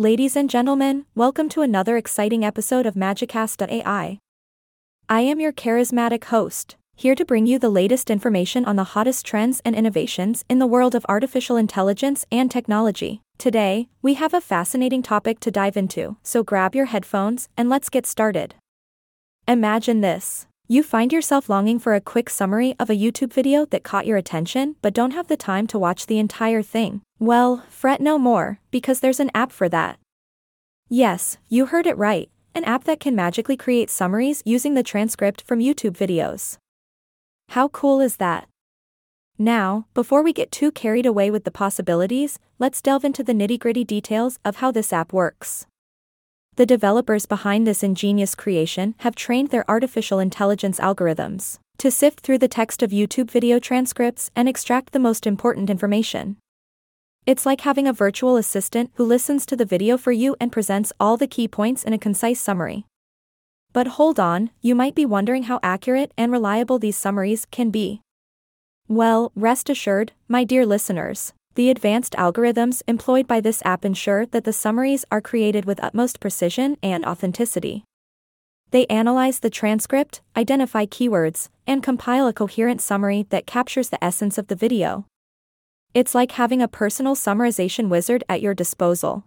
Ladies and gentlemen, welcome to another exciting episode of Magicast.ai. I am your charismatic host, here to bring you the latest information on the hottest trends and innovations in the world of artificial intelligence and technology. Today, we have a fascinating topic to dive into, so grab your headphones and let's get started. Imagine this. You find yourself longing for a quick summary of a YouTube video that caught your attention but don't have the time to watch the entire thing. Well, fret no more, because there's an app for that. Yes, you heard it right, an app that can magically create summaries using the transcript from YouTube videos. How cool is that? Now, before we get too carried away with the possibilities, let's delve into the nitty gritty details of how this app works. The developers behind this ingenious creation have trained their artificial intelligence algorithms to sift through the text of YouTube video transcripts and extract the most important information. It's like having a virtual assistant who listens to the video for you and presents all the key points in a concise summary. But hold on, you might be wondering how accurate and reliable these summaries can be. Well, rest assured, my dear listeners, the advanced algorithms employed by this app ensure that the summaries are created with utmost precision and authenticity. They analyze the transcript, identify keywords, and compile a coherent summary that captures the essence of the video. It's like having a personal summarization wizard at your disposal.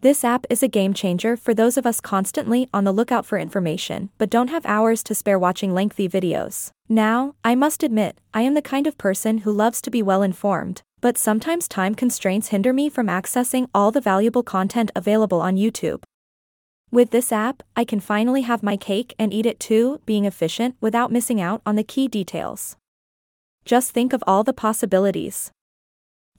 This app is a game changer for those of us constantly on the lookout for information but don't have hours to spare watching lengthy videos. Now, I must admit, I am the kind of person who loves to be well informed, but sometimes time constraints hinder me from accessing all the valuable content available on YouTube. With this app, I can finally have my cake and eat it too, being efficient without missing out on the key details. Just think of all the possibilities.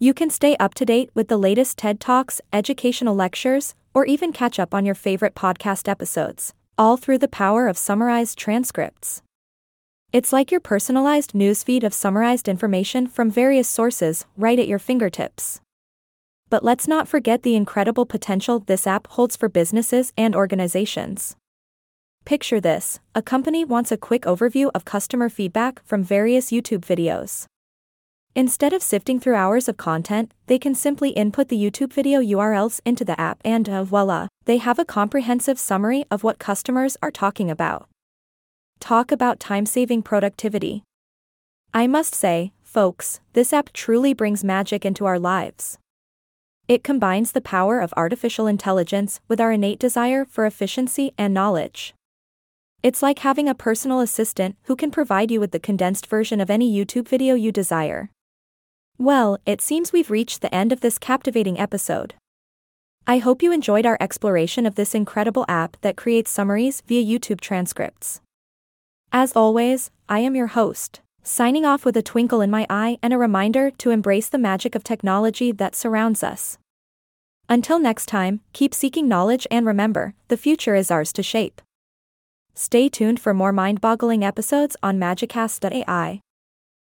You can stay up to date with the latest TED Talks, educational lectures, or even catch up on your favorite podcast episodes, all through the power of summarized transcripts. It's like your personalized newsfeed of summarized information from various sources right at your fingertips. But let's not forget the incredible potential this app holds for businesses and organizations. Picture this a company wants a quick overview of customer feedback from various YouTube videos. Instead of sifting through hours of content, they can simply input the YouTube video URLs into the app and uh, voila, they have a comprehensive summary of what customers are talking about. Talk about time saving productivity. I must say, folks, this app truly brings magic into our lives. It combines the power of artificial intelligence with our innate desire for efficiency and knowledge. It's like having a personal assistant who can provide you with the condensed version of any YouTube video you desire. Well, it seems we've reached the end of this captivating episode. I hope you enjoyed our exploration of this incredible app that creates summaries via YouTube transcripts. As always, I am your host, signing off with a twinkle in my eye and a reminder to embrace the magic of technology that surrounds us. Until next time, keep seeking knowledge and remember, the future is ours to shape. Stay tuned for more mind boggling episodes on Magicast.ai.